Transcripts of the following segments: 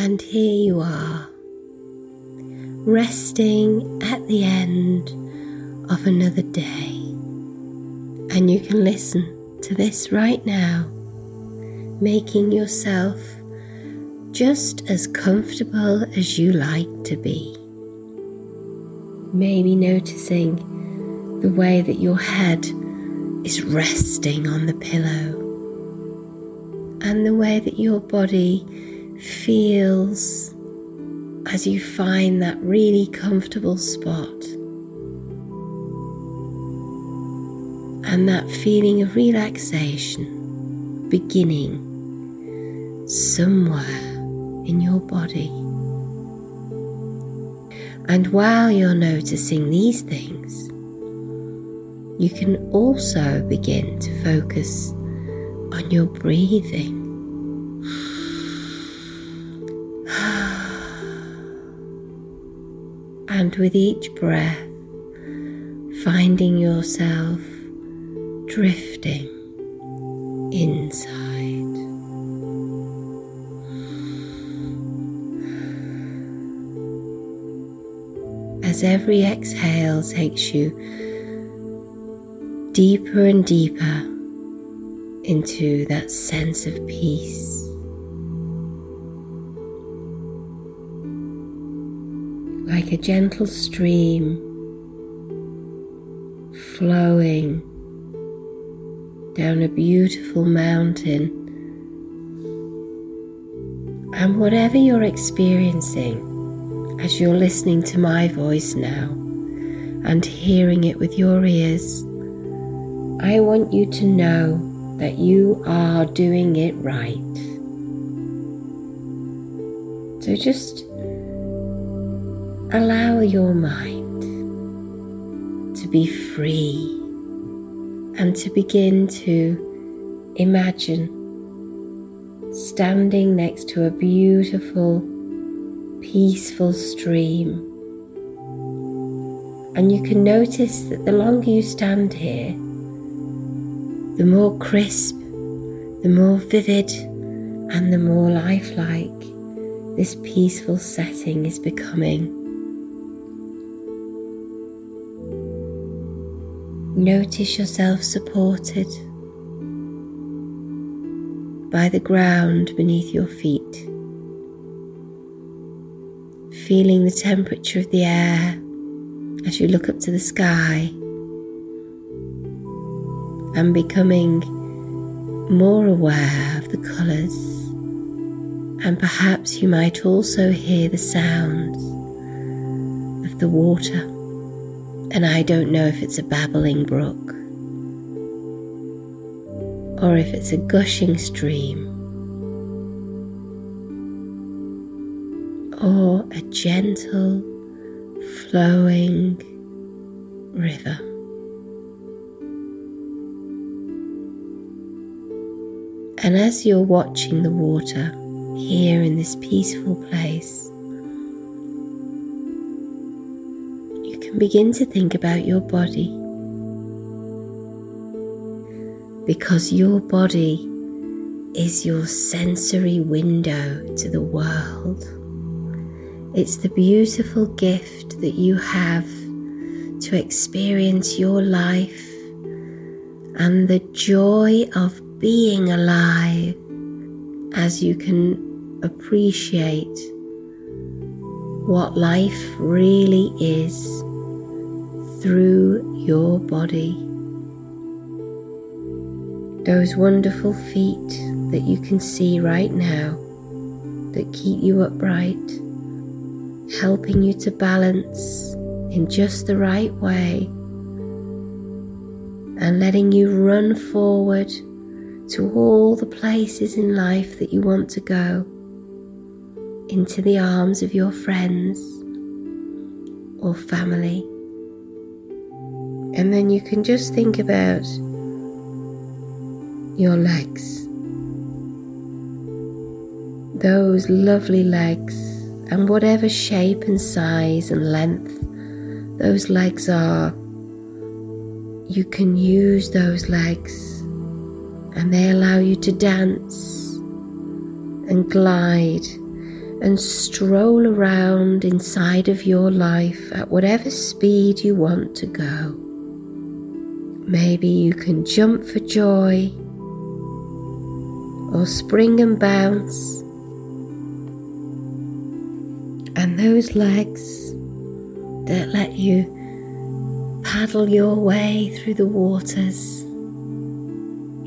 And here you are, resting at the end of another day. And you can listen to this right now, making yourself just as comfortable as you like to be. Maybe noticing the way that your head is resting on the pillow and the way that your body feels as you find that really comfortable spot. And that feeling of relaxation beginning somewhere in your body. And while you're noticing these things, you can also begin to focus on your breathing. And with each breath, finding yourself drifting inside. as every exhale takes you deeper and deeper into that sense of peace. Like a gentle stream flowing down a beautiful mountain. And whatever you're experiencing, as you're listening to my voice now and hearing it with your ears, I want you to know that you are doing it right. So just allow your mind to be free and to begin to imagine standing next to a beautiful peaceful stream. And you can notice that the longer you stand here, the more crisp, the more vivid, and the more lifelike this peaceful setting is becoming. Notice yourself supported by the ground beneath your feet feeling the temperature of the air as you look up to the sky and becoming more aware of the colours. And perhaps you might also hear the sounds of the water. And I don't know if it's a babbling brook or if it's a gushing stream or a gentle flowing river. And as you're watching the water here in this peaceful place, can begin to think about your body. Because your body is your sensory window to the world. It's the beautiful gift that you have to experience your life and the joy of being alive as you can appreciate what life really is through your body. Those wonderful feet that you can see right now that keep you upright helping you to balance in just the right way and letting you run forward to all the places in life that you want to go into the arms of your friends or family. And then you can just think about your legs. Those lovely legs and whatever shape and size and length those legs are, you can use those legs and they allow you to dance and glide and stroll around inside of your life at whatever speed you want to go. Maybe you can jump for joy or spring and bounce. And those legs that let you paddle your way through the waters,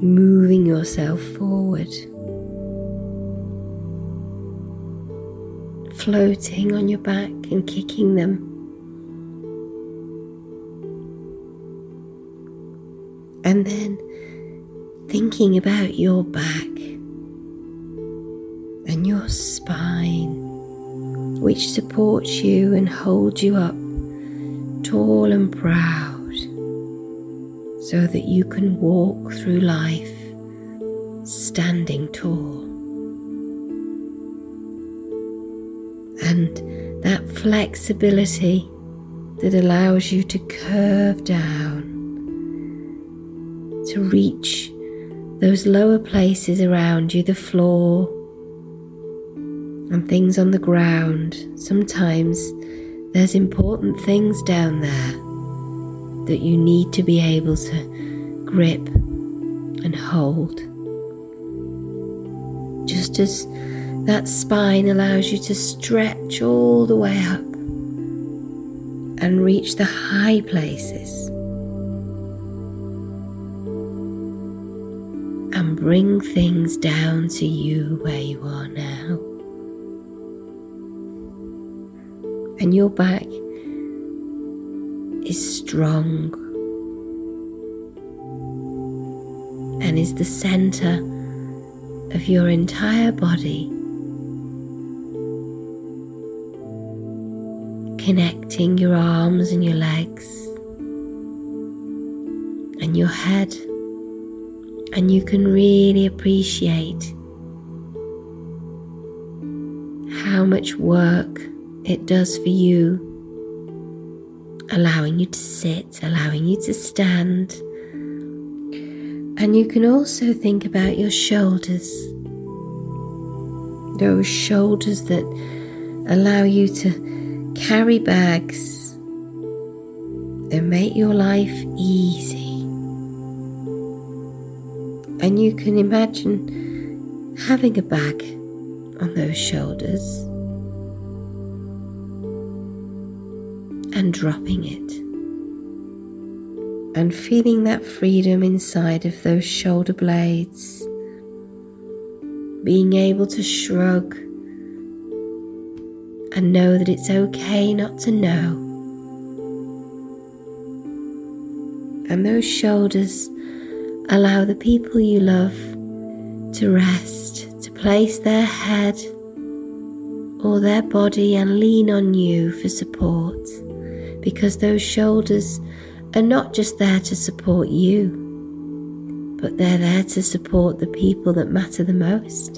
moving yourself forward. floating on your back and kicking them. And then thinking about your back and your spine, which supports you and holds you up tall and proud so that you can walk through life standing tall. and that flexibility that allows you to curve down to reach those lower places around you, the floor and things on the ground. Sometimes there's important things down there that you need to be able to grip and hold. Just as that spine allows you to stretch all the way up and reach the high places bring things down to you where you are now. And your back is strong and is the center of your entire body. connecting your arms and your legs and your head, and you can really appreciate how much work it does for you, allowing you to sit, allowing you to stand. And you can also think about your shoulders, those shoulders that allow you to carry bags and make your life easy. And you can imagine having a bag on those shoulders and dropping it. And feeling that freedom inside of those shoulder blades, being able to shrug and know that it's okay not to know. And those shoulders allow the people you love to rest, to place their head or their body and lean on you for support because those shoulders are not just there to support you, but they're there to support the people that matter the most.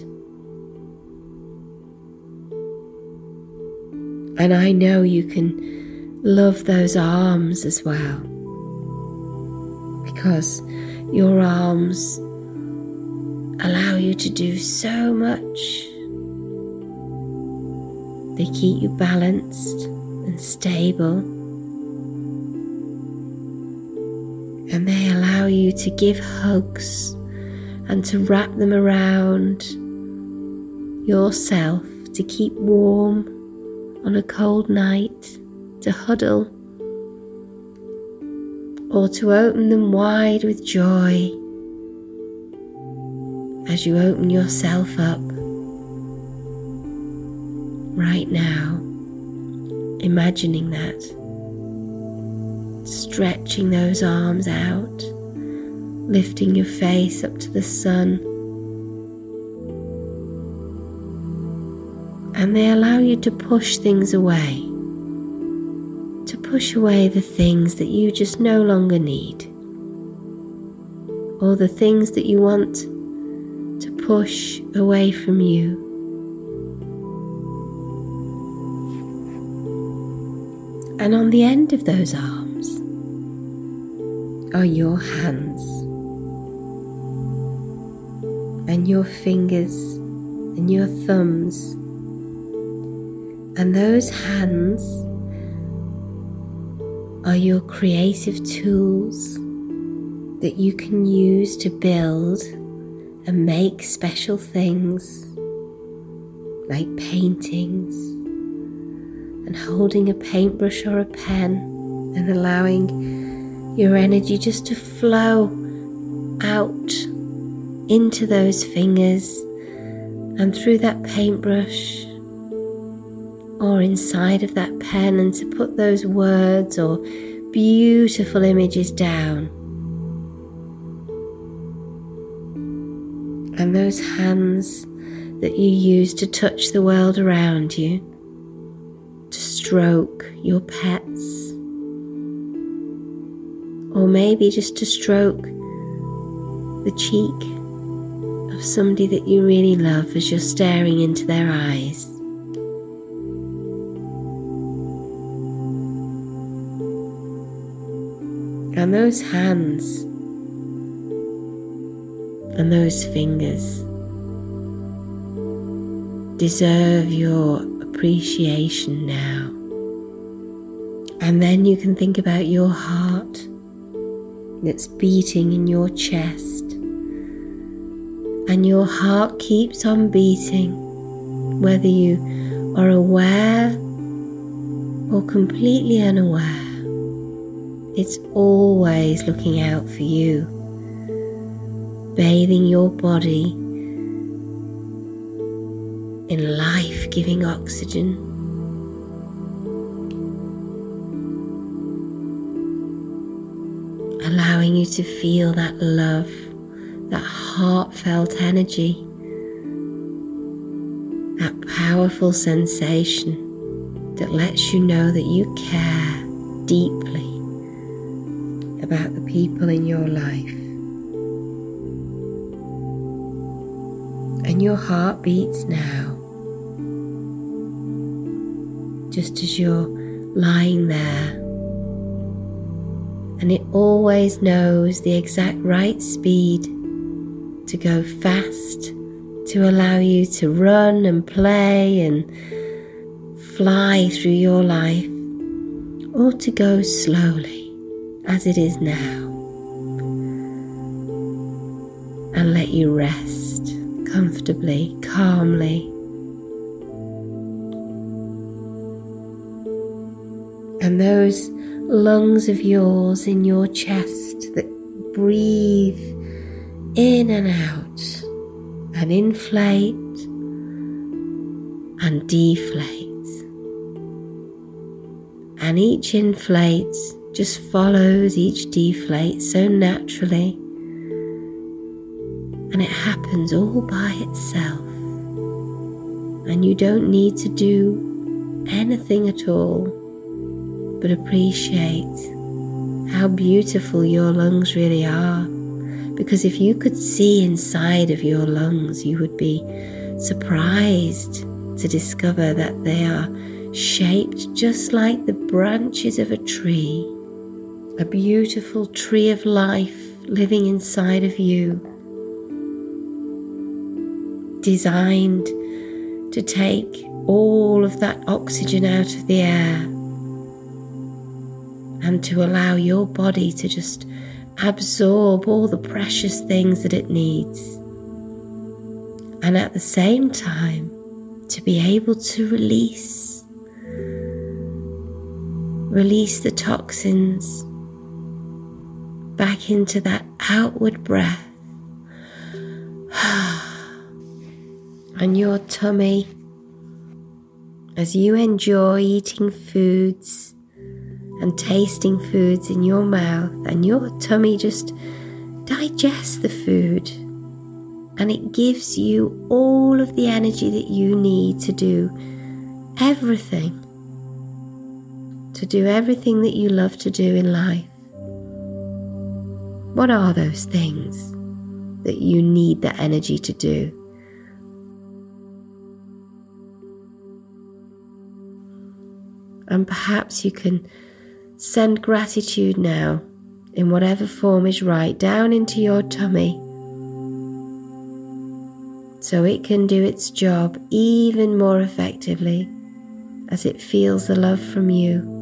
And I know you can love those arms as well. Because your arms allow you to do so much. They keep you balanced and stable. And they allow you to give hugs and to wrap them around yourself to keep warm on a cold night to huddle or to open them wide with joy. As you open yourself up right now, imagining that, stretching those arms out, lifting your face up to the sun and they allow you to push things away, push away the things that you just no longer need, or the things that you want to push away from you. And on the end of those arms are your hands and your fingers and your thumbs And those hands are your creative tools that you can use to build and make special things like paintings and holding a paintbrush or a pen and allowing your energy just to flow out into those fingers and through that paintbrush or inside of that pen and to put those words or beautiful images down. And those hands that you use to touch the world around you, to stroke your pets, or maybe just to stroke the cheek of somebody that you really love as you're staring into their eyes. Those hands and those fingers deserve your appreciation now. And then you can think about your heart that's beating in your chest. And your heart keeps on beating, whether you are aware or completely unaware. It's always looking out for you, bathing your body in life giving oxygen. Allowing you to feel that love, that heartfelt energy, that powerful sensation that lets you know that you care deeply about the people in your life. And your heart beats now, just as you're lying there. And it always knows the exact right speed to go fast, to allow you to run and play and fly through your life, or to go slowly as it is now and let you rest comfortably, calmly. And those lungs of yours in your chest that breathe in and out and inflate and deflate. And each inflates just follows each deflate so naturally, and it happens all by itself. And you don't need to do anything at all but appreciate how beautiful your lungs really are. Because if you could see inside of your lungs, you would be surprised to discover that they are shaped just like the branches of a tree a beautiful tree of life living inside of you, designed to take all of that oxygen out of the air and to allow your body to just absorb all the precious things that it needs. And at the same time, to be able to release, release the toxins back into that outward breath. and your tummy, as you enjoy eating foods and tasting foods in your mouth, and your tummy just digests the food and it gives you all of the energy that you need to do everything, to do everything that you love to do in life. What are those things that you need that energy to do? And perhaps you can send gratitude now, in whatever form is right, down into your tummy so it can do its job even more effectively as it feels the love from you.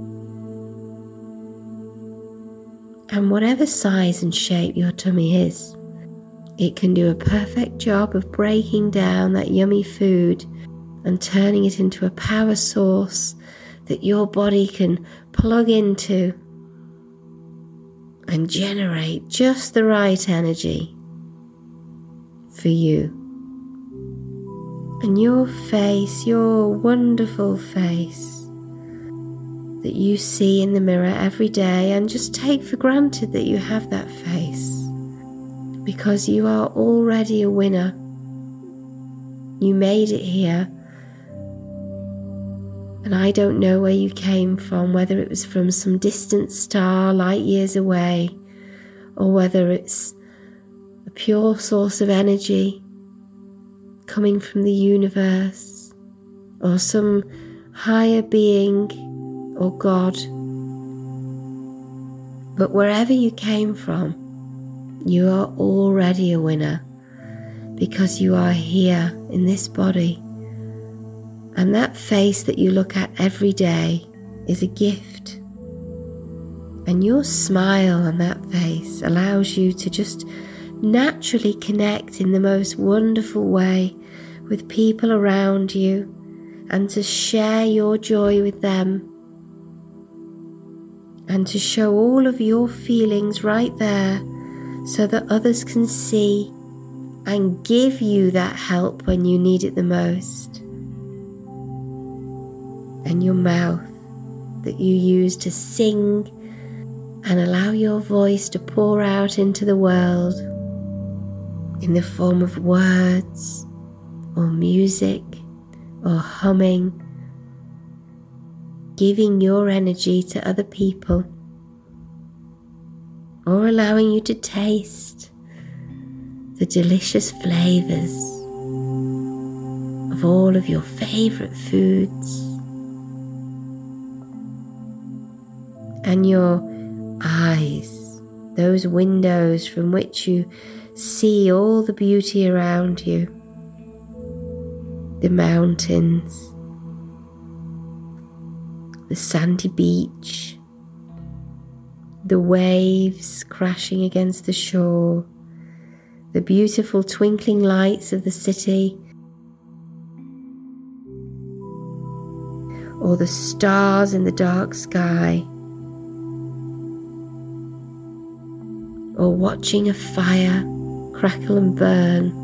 And whatever size and shape your tummy is, it can do a perfect job of breaking down that yummy food and turning it into a power source that your body can plug into and generate just the right energy for you. And your face, your wonderful face that you see in the mirror every day, and just take for granted that you have that face because you are already a winner. You made it here. And I don't know where you came from, whether it was from some distant star light years away, or whether it's a pure source of energy coming from the universe, or some higher being or God. But wherever you came from, you are already a winner because you are here in this body. And that face that you look at every day is a gift. And your smile on that face allows you to just naturally connect in the most wonderful way with people around you and to share your joy with them and to show all of your feelings right there so that others can see and give you that help when you need it the most. And your mouth that you use to sing and allow your voice to pour out into the world in the form of words or music or humming, giving your energy to other people or allowing you to taste the delicious flavors of all of your favorite foods and your eyes, those windows from which you see all the beauty around you, the mountains, the sandy beach the waves crashing against the shore, the beautiful twinkling lights of the city, or the stars in the dark sky, or watching a fire crackle and burn.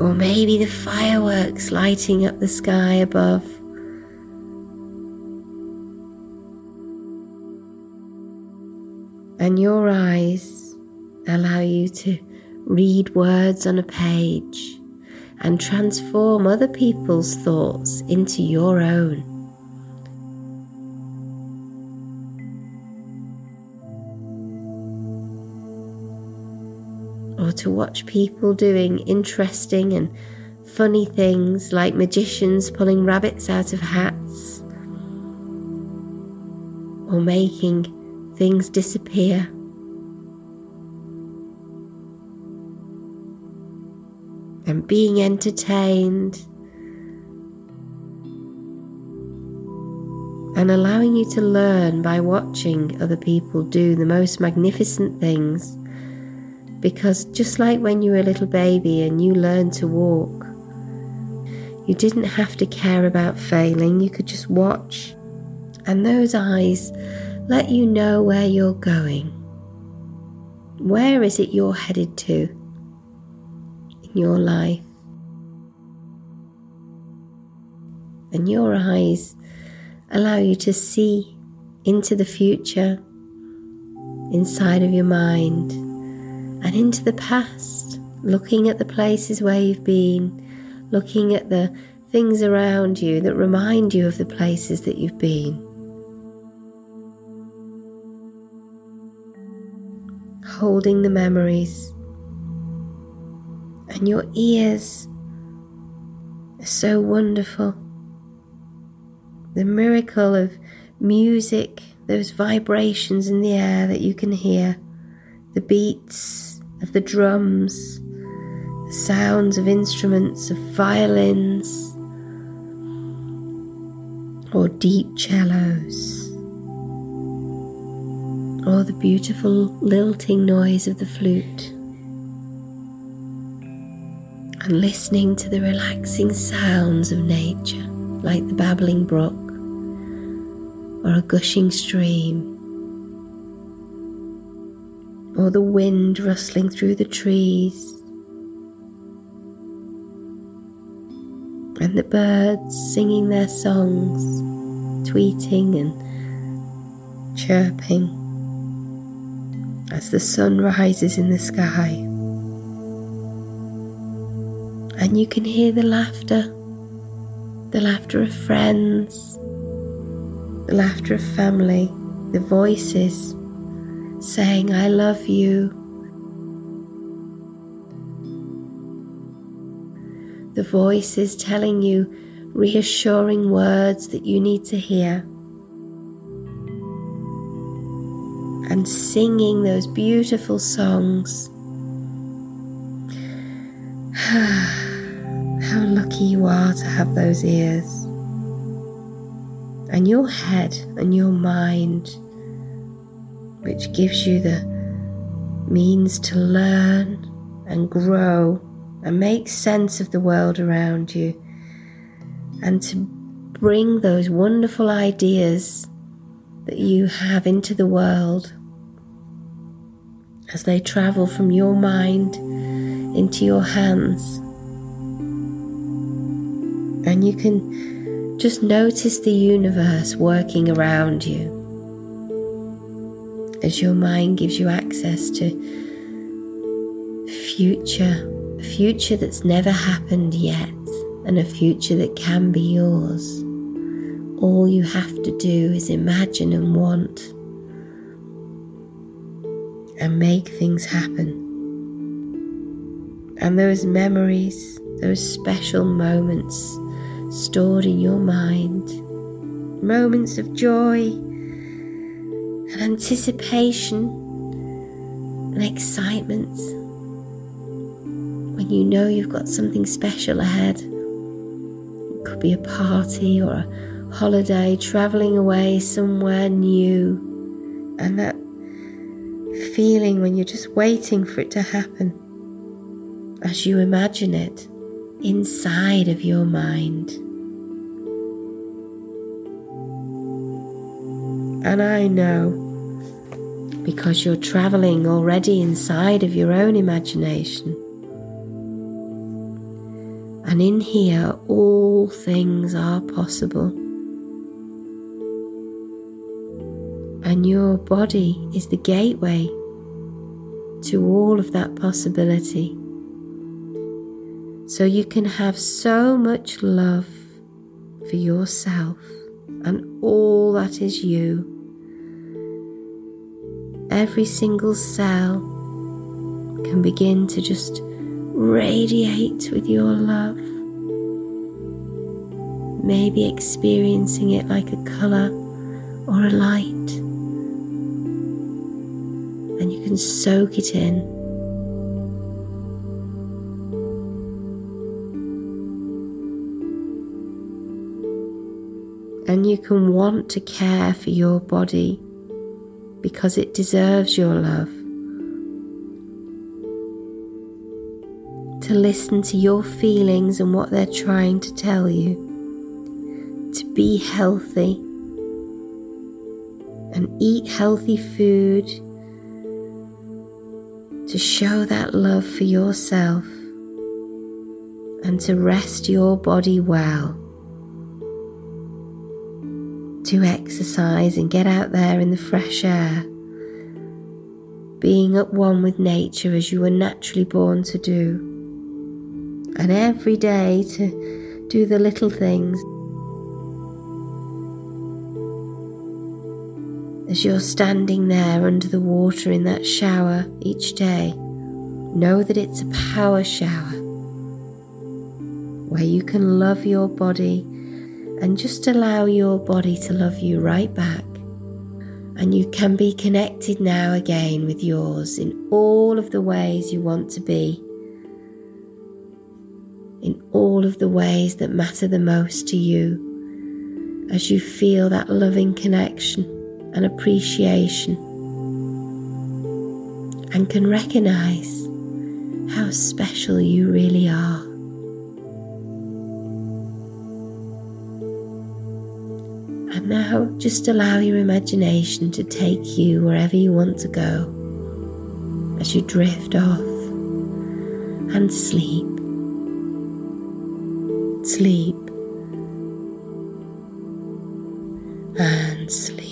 Or maybe the fireworks lighting up the sky above. And your eyes allow you to read words on a page and transform other people's thoughts into your own. Or to watch people doing interesting and funny things like magicians pulling rabbits out of hats or making things disappear. And being entertained and allowing you to learn by watching other people do the most magnificent things because just like when you were a little baby and you learned to walk, you didn't have to care about failing, you could just watch. And those eyes let you know where you're going. Where is it you're headed to in your life? And your eyes allow you to see into the future inside of your mind and into the past, looking at the places where you've been, looking at the things around you that remind you of the places that you've been. Holding the memories, and your ears are so wonderful. The miracle of music, those vibrations in the air that you can hear, the beats of the drums, the sounds of instruments, of violins, or deep cellos, or the beautiful lilting noise of the flute, and listening to the relaxing sounds of nature, like the babbling brook or a gushing stream or the wind rustling through the trees, and the birds singing their songs, tweeting and chirping as the sun rises in the sky. And you can hear the laughter, the laughter of friends, the laughter of family, the voices saying, I love you. The voice is telling you reassuring words that you need to hear. And singing those beautiful songs. How lucky you are to have those ears. And your head and your mind which gives you the means to learn and grow and make sense of the world around you and to bring those wonderful ideas that you have into the world as they travel from your mind into your hands. And you can just notice the universe working around you as your mind gives you access to future, a future that's never happened yet, and a future that can be yours. All you have to do is imagine and want and make things happen. And those memories, those special moments stored in your mind, moments of joy anticipation and excitement when you know you've got something special ahead. It could be a party or a holiday, traveling away somewhere new, and that feeling when you're just waiting for it to happen as you imagine it inside of your mind. And I know because you're traveling already inside of your own imagination. And in here, all things are possible. And your body is the gateway to all of that possibility. So you can have so much love for yourself and all that is you. Every single cell can begin to just radiate with your love. Maybe experiencing it like a colour or a light. And you can soak it in. and you can want to care for your body because it deserves your love. To listen to your feelings and what they're trying to tell you. To be healthy and eat healthy food. To show that love for yourself and to rest your body well to exercise and get out there in the fresh air, being at one with nature as you were naturally born to do, and every day to do the little things. As you're standing there under the water in that shower each day, know that it's a power shower where you can love your body and just allow your body to love you right back. And you can be connected now again with yours in all of the ways you want to be, in all of the ways that matter the most to you, as you feel that loving connection and appreciation, and can recognize how special you really are. Now just allow your imagination to take you wherever you want to go as you drift off and sleep. Sleep and sleep.